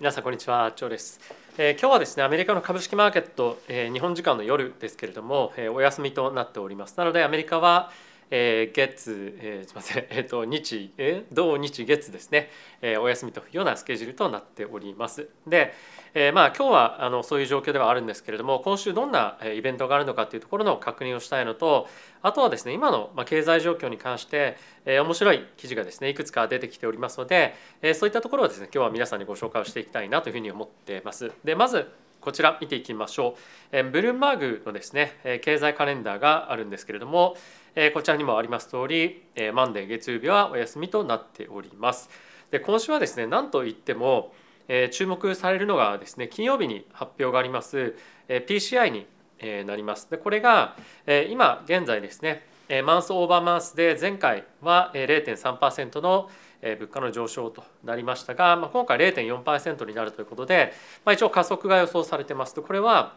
皆さんこんにちは、チョウです、えー、今日はですね、アメリカの株式マーケット、えー、日本時間の夜ですけれども、えー、お休みとなっております。なのでアメリカは、えー、月、えー、すみません、え、ー、と日、えー、土日月ですね、えー、お休みというようなスケジュールとなっております。で、えー、まあ今日はあのそういう状況ではあるんですけれども、今週どんなイベントがあるのかというところの確認をしたいのと、あとはですね、今の経済状況に関して、えー、面白い記事がですね、いくつか出てきておりますので、えー、そういったところをですね、今日は皆さんにご紹介をしていきたいなというふうに思っています。で、まずこちら見ていきましょう。ブルームバーグのですね、経済カレンダーがあるんですけれども、えこちらにもあります通り、えマンデー月曜日はお休みとなっております。で今週はですね、なんといってもえ注目されるのがですね、金曜日に発表がありますえ PCI にえなります。でこれがえ今現在ですね、マンスオーバーマンスで前回は0.3%の物価の上昇となりましたが、まあ、今回0.4%になるということで、まあ、一応加速が予想されてますとこれは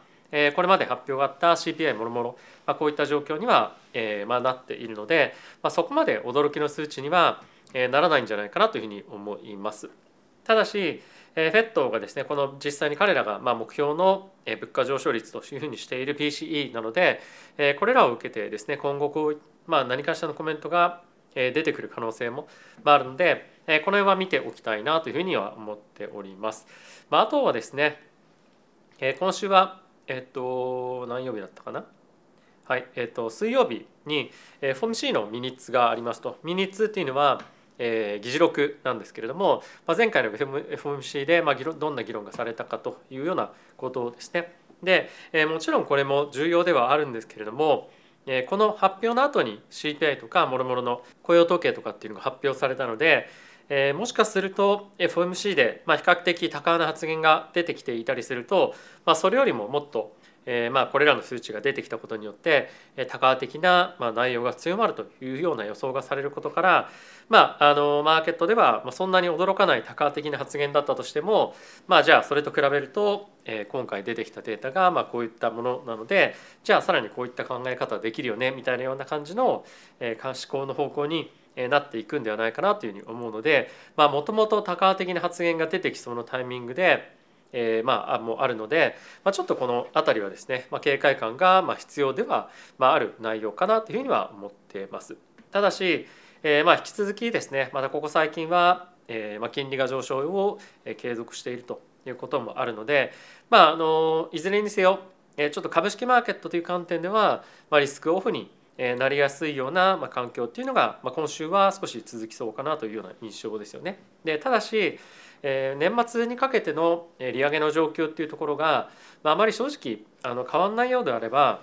これまで発表があった CPI もろもろこういった状況にはまあなっているので、まあ、そこまで驚きの数値にはならないんじゃないかなというふうに思います。ただし FED がですねこの実際に彼らがまあ目標の物価上昇率というふうにしている PCE なのでこれらを受けてですね今後こう、まあ、何かしらのコメントが出てくる可能性もあるのでこの辺は見ておきたいなというふうには思っております。まあ、あとはですね今週はえっと何曜日だったかな？はいえっと水曜日に FOMC のミニッツがありますとミニッツっていうのはえー、議事録なんですけれども、まあ、前回の FOMC で、まあ、議論どんな議論がされたかというようなことですね。で、えー、もちろんこれも重要ではあるんですけれども、えこの発表の後に CPI とかもろもろの雇用統計とかっていうのが発表されたので、えもしかすると FOMC で、ま比較的高な発言が出てきていたりすると、まあ、それよりももっとえー、まあこれらの数値が出てきたことによって多価的なまあ内容が強まるというような予想がされることから、まあ、あのマーケットではそんなに驚かない多価的な発言だったとしても、まあ、じゃあそれと比べると、えー、今回出てきたデータがまあこういったものなのでじゃあさらにこういった考え方できるよねみたいなような感じの、えー、監視考の方向になっていくんではないかなというふうに思うのでもともと多価的な発言が出てきそうなタイミングでえー、まあもあるので、まあ、ちょっとこの辺りはですね、まあ、警戒感がまあ必要では、まあ、ある内容かなというふうには思ってます。ただし、えー、まあ引き続きですねまたここ最近は、えー、まあ金利が上昇を継続しているということもあるので、まあ、あのいずれにせよちょっと株式マーケットという観点では、まあ、リスクオフになりやすいような環境っていうのが今週は少し続きそうかなというような印象ですよね。でただし年末にかけての利上げの状況っていうところが、あ、まり正直あの変わんないようであれば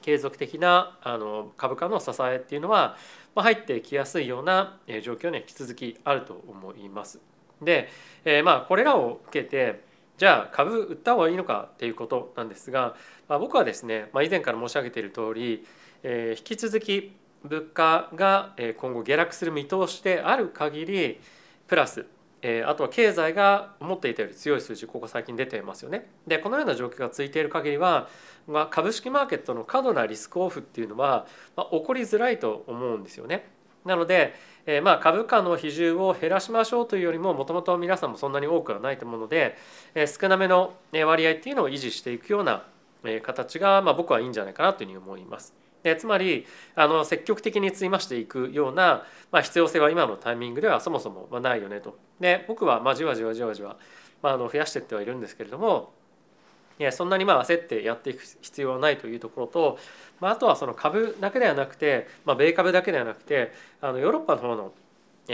継続的なあの株価の支えっていうのは、入ってきやすいような状況に引き続きあると思います。で、え、まあこれらを受けてじゃあ株売った方がいいのかっていうことなんですが、まあ、僕はですね、まあ、以前から申し上げている通り、え、引き続き物価が今後下落する見通しである限りプラス、あとは経済が思っていたより強い数字ここ最近出てますよね。でこのような状況が続いている限りは、ま、株式マーケットの過度なリスクオフっていうのは、ま、起こりづらいと思うんですよね。なので、え、まあ株価の比重を減らしましょうというよりももともと皆さんもそんなに多くはないと思うので、え、少なめの割合っていうのを維持していくような形が、まあ、僕はいいんじゃないかなというふうに思います。でつまりあの積極的に追いましていくような、まあ、必要性は今のタイミングではそもそもないよねと。で僕はまあじわじわじわじわ、まあ、あの増やしていってはいるんですけれどもいやそんなにまあ焦ってやっていく必要はないというところと、まあ、あとはその株だけではなくて、まあ、米株だけではなくてあのヨーロッパの方の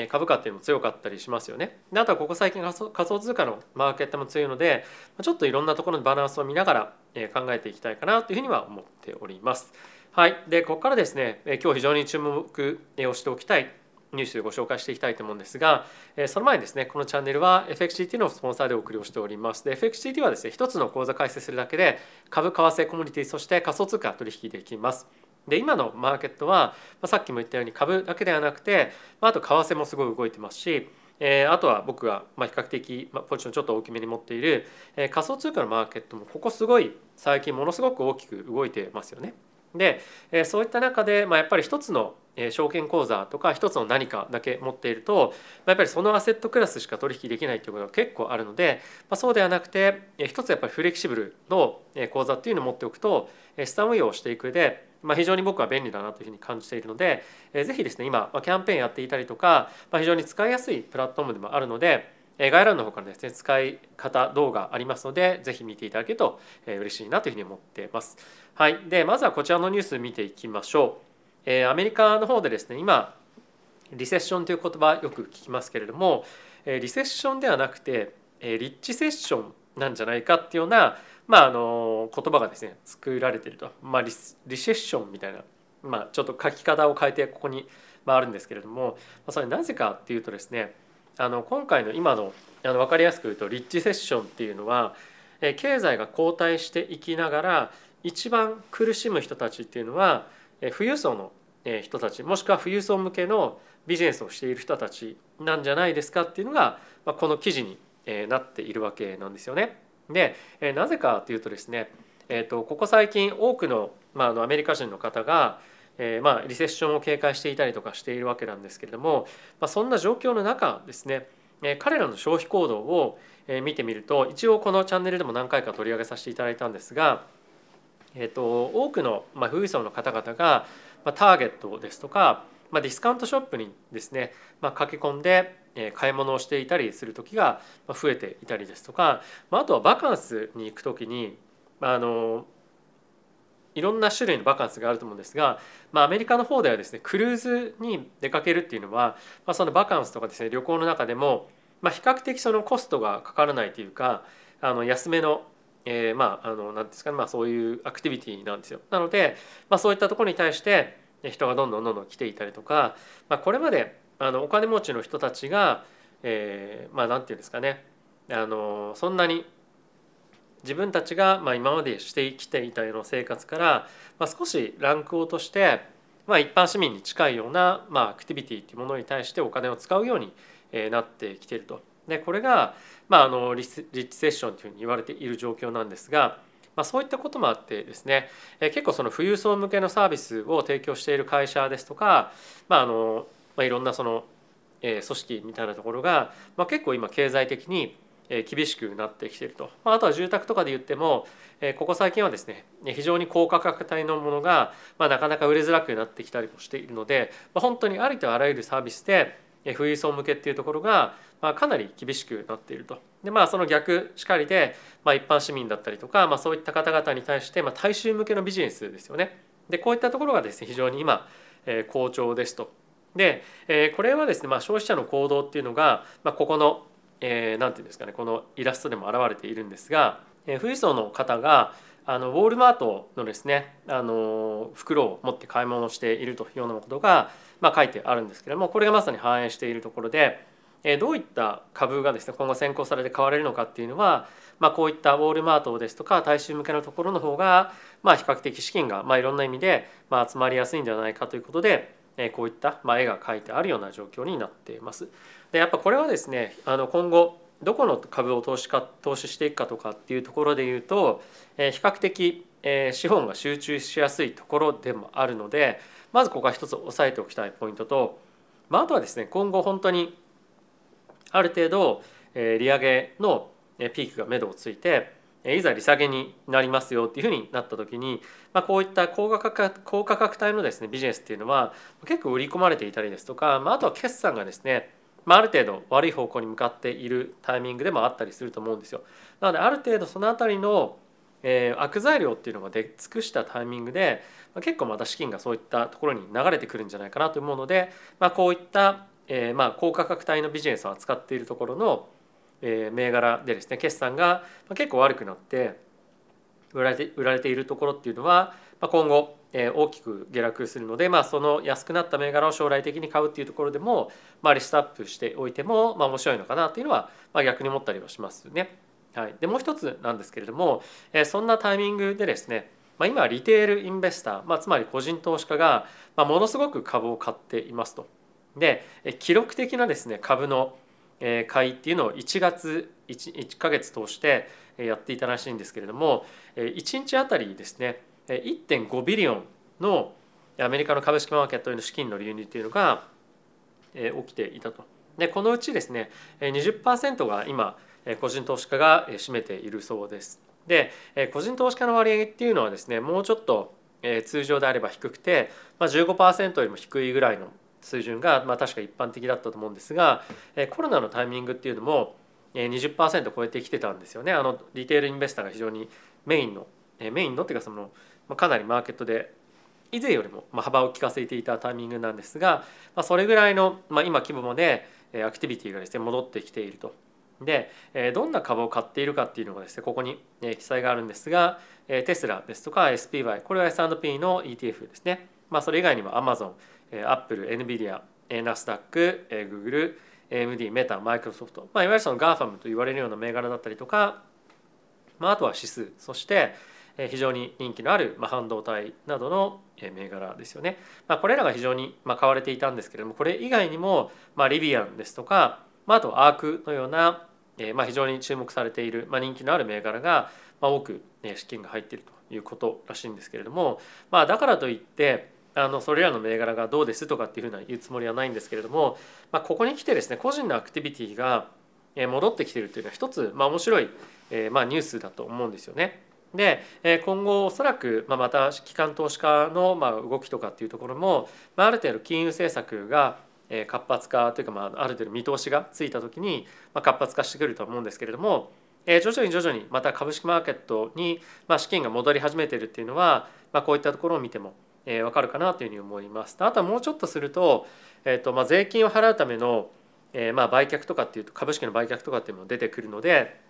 株価っていうのも強かったりしますよね。であとはここ最近仮想通貨のマーケットも強いのでちょっといろんなところのバランスを見ながら考えていきたいかなというふうには思っております。はい、でここからですね今日非常に注目をしておきたいニュースをご紹介していきたいと思うんですがその前にですねこのチャンネルは FXGT のスポンサーでお送りをしておりますで FXGT はですね一つの口座開設するだけで株為替コミュニティそして仮想通貨取引できますで今のマーケットは、まさっきも言ったように株だけではなくて、まあ、と為替もすごい動いてますしえー、あとは僕がまあ比較的、まあ、ポジションちょっと大きめに持っている、えー、仮想通貨のマーケットもここすごい最近ものすごく大きく動いてますよね。でえそういった中で、まあ、やっぱり一つの証券口座とか一つの何かだけ持っているとやっぱりそのアセットクラスしか取引できないということが結構あるので、まあ、そうではなくて一つやっぱりフレキシブルの口座っていうのを持っておくと資産運用をしていく上でまあ、非常に僕は便利だなというふうに感じているので、えー、ぜひですね今キャンペーンやっていたりとか、まあ、非常に使いやすいプラットフォームでもあるので概要欄の方からですね使い方動画ありますのでぜひ見ていただけると嬉しいなというふうに思ってます。はい、でまずはこちらのニュース見ていきましょう。えー、アメリカの方でですね今リセッションという言葉よく聞きますけれども、えー、リセッションではなくて、えー、リッチセッションなんじゃないかっていうような、まあ、あの言葉がですね作られてると、まあ、リリセッションみたいな、まあ、ちょっと書き方を変えてここにまあるんですけれども、まあ、それなぜかっていうとですねあの今回の今のあの分かりやすく言うとリッチセッションっていうのはえ経済が後退していきながら一番苦しむ人たちっていうのは富裕層の人たちもしくは富裕層向けのビジネスをしている人たちなんじゃないですかっていうのがこの記事になっているわけなんですよね。でなぜかというとですね、えー、とここ最近多くの,、まあ、あのアメリカ人の方がえー、まあリセッションを警戒していたりとかしているわけなんですけれども、まあ、そんな状況の中ですね、えー、彼らの消費行動を見てみると一応このチャンネルでも何回か取り上げさせていただいたんですが、えーと、多くの、まあ、富裕層の方々が、まあ、ターゲットですとか、まあ、ディスカウントショップにですね、まあ、駆け込んで買い物をしていたりする時が増えていたりですとか、まあ、あとはバカンスに行く時にあのいろんな種類のバカンスがあると思うんですが、まあ、アメリカの方ではですねクルーズに出かけるっていうのは、まあ、そのバカンスとかですね旅行の中でも、まあ、比較的そのコストがかからないというかあの安めのえー、まああのなんですかね、まあ、そういうアクティビティなんですよ。なので、まあ、そういったところに対して人がどんどんどんどん来ていたりとか、まあ、これまであのお金持ちの人たちが、えー、まあなんていうんですかねあのそんなに自分たちがまあ今までしてきていたような生活から、まあ、少しランクを落として、まあ、一般市民に近いような、まあ、アクティビティというものに対してお金を使うようになってきていると。でこれが、まあ、あのリッチセッションというふうに言われている状況なんですが、まあ、そういったこともあってですねえ結構その富裕層向けのサービスを提供している会社ですとか、まああのまあ、いろんなそのえ組織みたいなところが、まあ、結構今経済的に厳しくなってきていると。まあとは住宅とかで言ってもここ最近はですね非常に高価格帯のものが、まあ、なかなか売れづらくなってきたりもしているので、まあ、本当にありとあらゆるサービスで富裕層向けっていうところが、まあ、かなり厳しくなっていると。でまあその逆しかりで、まあ、一般市民だったりとか、まあ、そういった方々に対して、まあ、大衆向けのビジネスですよね。でこういったところがですね非常に今、えー、好調ですと。で、えー、これはですね、まあ、消費者の行動っていうのが、まあ、ここのえー、て言うんですかねこのイラストでも表れているんですが、えー、富裕層の方があのウォールマートのですねあの袋を持って買い物をしているというようなことが、まあ、書いてあるんですけれどもこれがまさに反映しているところで、えー、どういった株がですね今後先行されて買われるのかっていうのは、まあ、こういったウォールマートですとか大衆向けのところの方が、まあ、比較的資金が、まあ、いろんな意味で、まあ、集まりやすいんではないかということで、えー、こういった、まあ、絵が描いてあるような状況になっています。でやっぱこれはですねあの今後どこの株を投資か投資していくかとかっていうところで言うと、えー、比較的、えー、資本が集中しやすいところでもあるのでまずここは一つ押さえておきたいポイントと、まあ、あとはですね今後本当にある程度、えー、利上げのピークが目処をついていざ利下げになりますよっていうふうになった時に、まあ、こういった高価格高価格帯のですねビジネスっていうのは結構売り込まれていたりですとか、まあ、あとは決算がですねまあ、ある程度悪い方向に向かっているタイミングでもあったりすると思うんですよ。なのである程度その辺りの、えー、悪材料っていうのが出尽くしたタイミングで、まあ、結構また資金がそういったところに流れてくるんじゃないかなと思うので、まあ、こういった、えー、まあ高価格帯のビジネスを扱っているところの、えー、銘柄でですね決算が結構悪くなって売られて売られているところっていうのは、まあ、今後え大きく下落するので、まあ、その安くなった銘柄を将来的に買うっていうところでも、まあ、リストアップしておいても、まあ、面白いのかなっていうのは、まあ、逆に思ったりはしますよね。はい、でもう一つなんですけれども、えそんなタイミングでですね、まあ、今リテールインベスター、まあ、つまり個人投資家が、まあ、ものすごく株を買っていますと。で記録的なですね株の買いっていうのを1月 1, 1ヶ月通してやっていたらしいんですけれども1日あたりですね1.5ビリオンのアメリカの株式マーケットへの資金の流入というのが起きていたと。でこのうちですね20%が今個人投資家が占めているそうです。で個人投資家の割合っていうのはですねもうちょっと通常であれば低くて、まあ、15%よりも低いぐらいの水準が、まあ、確か一般的だったと思うんですがコロナのタイミングっていうのも20%超えてきてたんですよねあのリテールインベスターが非常にメインのメインのっていうかそのかなりマーケットで以前よりも幅を利かせていたタイミングなんですがまそれぐらいのま今規模までアクティビティがですね戻ってきていると。でどんな株を買っているかっていうのがですねここに記載があるんですがテスラですとか SPY これは S&P の ETF ですね。まあそれ以外にも Amazon、Apple、NVIDIA、ナスダック、Google、AMD、メタ、マイクロソフト、まあ、いわゆるその GAFAM と言われるような銘柄だったりとか、まあ、あとは指数そして非常に人気のある半導体などの銘柄ですよね。まあ、これらが非常に買われていたんですけれどもこれ以外にも、まあ、リビアンですとか、まあ、あとアークのような、えまあ、非常に注目されている、まあ、人気のある銘柄がま多くね資金が入っているということらしいんですけれども、まあ、だからといってあのそれらの銘柄がどうですとかっていうふうな言うつもりはないんですけれども、まあ、ここに来てですね個人のアクティビティが戻ってきているというのは一つ、まあ、面白い、え、まあニュースだと思うんですよね。で今後おそらくまた機関投資家の動きとかっていうところもある程度金融政策が活発化というかまあある程度見通しがついた時に活発化してくるとは思うんですけれども徐々に徐々にまた株式マーケットに資金が戻り始めてるっていうのはこういったところを見ても分かるかなというふうに思います。あとはもうちょっとすると,、えーとまあ、税金を払うための、えー、まあ売却とかっていうと株式の売却とかっていうのも出てくるので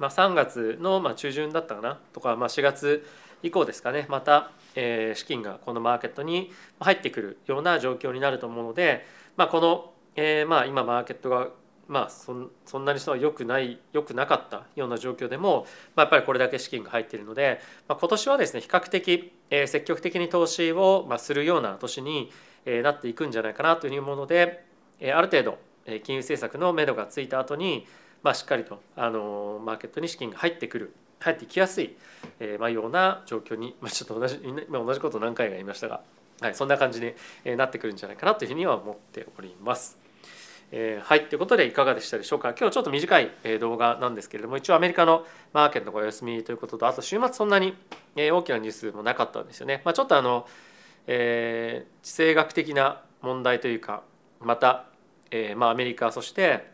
まあ、3月のまあ中旬だったかなとか、まあ、4月以降ですかね。また、え資金がこのマーケットに入ってくるような状況になると思うので、まあ、この、えまあ今マーケットがまあそそんなに良くない良くなかったような状況でも、まあ、やっぱりこれだけ資金が入っているので、まあ、今年はですね比較的、え積極的に投資を、まあ、するような年に、えなっていくんじゃないかなというもので、えある程度金融政策の目処がついた後にまあ、しっかりとあのマーケットに資金が入ってくる。入ってきやすい、えーまあ、ような状況に、まあ、ちょっと同じ今同じこと何回か言いましたが、はい、そんな感じになってくるんじゃないかなというふうには思っております。えー、はいということでいかがでしたでしょうか今日ちょっと短い動画なんですけれども一応アメリカのマーケットがお休みということとあと週末そんなに大きなニュースもなかったんですよね。まあ、ちょっとあの、えー、地政学的な問題というかまた、えーまあ、アメリカそして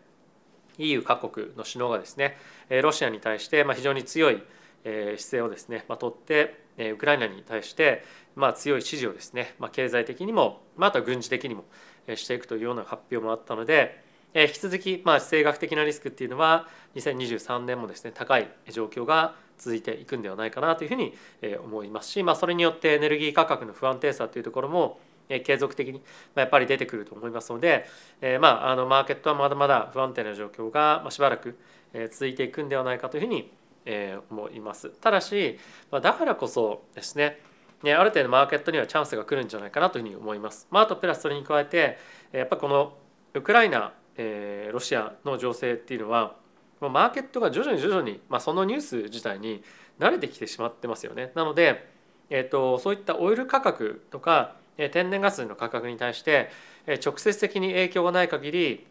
EU 各国の首脳がですねロシアに対して非常に強い姿勢をですね取ってウクライナに対してま強い支持をですね経済的にもまた軍事的にもしていくというような発表もあったので引き続きま地政学的なリスクっていうのは2023年もですね高い状況が続いていくんではないかなというふうに思いますし、ま、それによってエネルギー価格の不安定さというところも継続的にやっぱり出てくると思いますので、えまあ、あのマーケットはまだまだ不安定な状況がしばらく続いていくんではないかというふうに思います。ただしだからこそですねある程度マーケットにはチャンスが来るんじゃないかなというふうに思います。まあ、あとプラスそれに加えてやっぱこのウクライナ、えロシアの情勢っていうのはマーケットが徐々に徐々に、まあ、そのニュース自体に慣れてきてしまってますよね。なので、えーとそういったオイル価格とか天然ガスの価格に対して直接的に影響がない限り、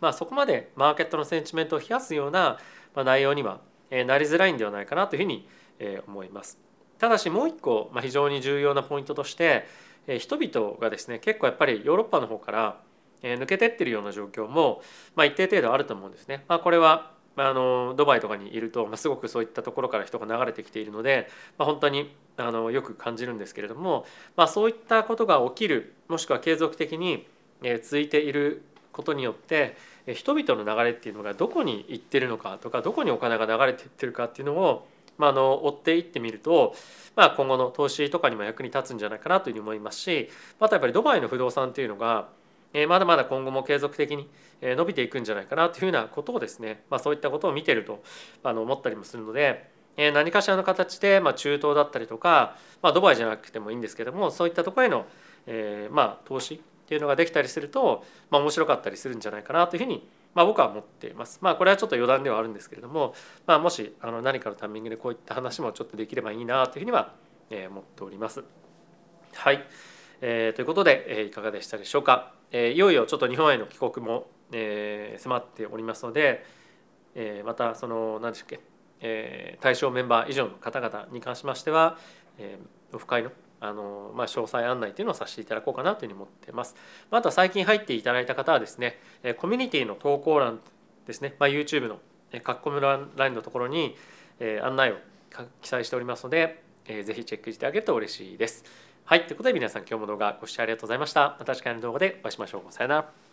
まあ、そこまでマーケットのセンチメントを冷やすような内容にはなりづらいんではないかなというふうに思います。ただしもう一個非常に重要なポイントとして人々がですね結構やっぱりヨーロッパの方から抜けてってるような状況もまあ一定程度あると思うんですね。まあ、これはあのドバイとかにいると、まあ、すごくそういったところから人が流れてきているので、まあ、本当にあのよく感じるんですけれども、まあ、そういったことが起きるもしくは継続的に続いていることによって人々の流れっていうのがどこに行ってるのかとかどこにお金が流れていってるかっていうのを、まあ、あの追っていってみると、まあ、今後の投資とかにも役に立つんじゃないかなというふうに思いますしまたやっぱりドバイの不動産っていうのがまだまだ今後も継続的に伸びていくんじゃないかなというふうなことをですね、まあ、そういったことを見てると思ったりもするので何かしらの形で中東だったりとか、まあ、ドバイじゃなくてもいいんですけどもそういったところへのえまあ投資っていうのができたりすると、まあ、面白かったりするんじゃないかなというふうにまあ、僕は思っています。まあこれはちょっと余談ではあるんですけれども、まあ、もしあの何かのタイミングでこういった話もちょっとできればいいなというふうには思っております。はいえー、ということで、えー、いかがでしたでしょうか、えー、いよいよちょっと日本への帰国も、えー、迫っておりますので、えー、またその何でしたっけ、えー、対象メンバー以上の方々に関しましては、えー、オフ会のあの、まあ、詳細案内というのをさせていただこうかなというふうに思っています。また最近入っていただいた方はですねコミュニティの投稿欄ですね、まあ、YouTube の書き込み欄のところに案内を記載しておりますのでぜひチェックしてあげると嬉しいです。はい、ということで皆さん今日も動画ご視聴ありがとうございました。また次回の動画でお会いしましょう。さよなら。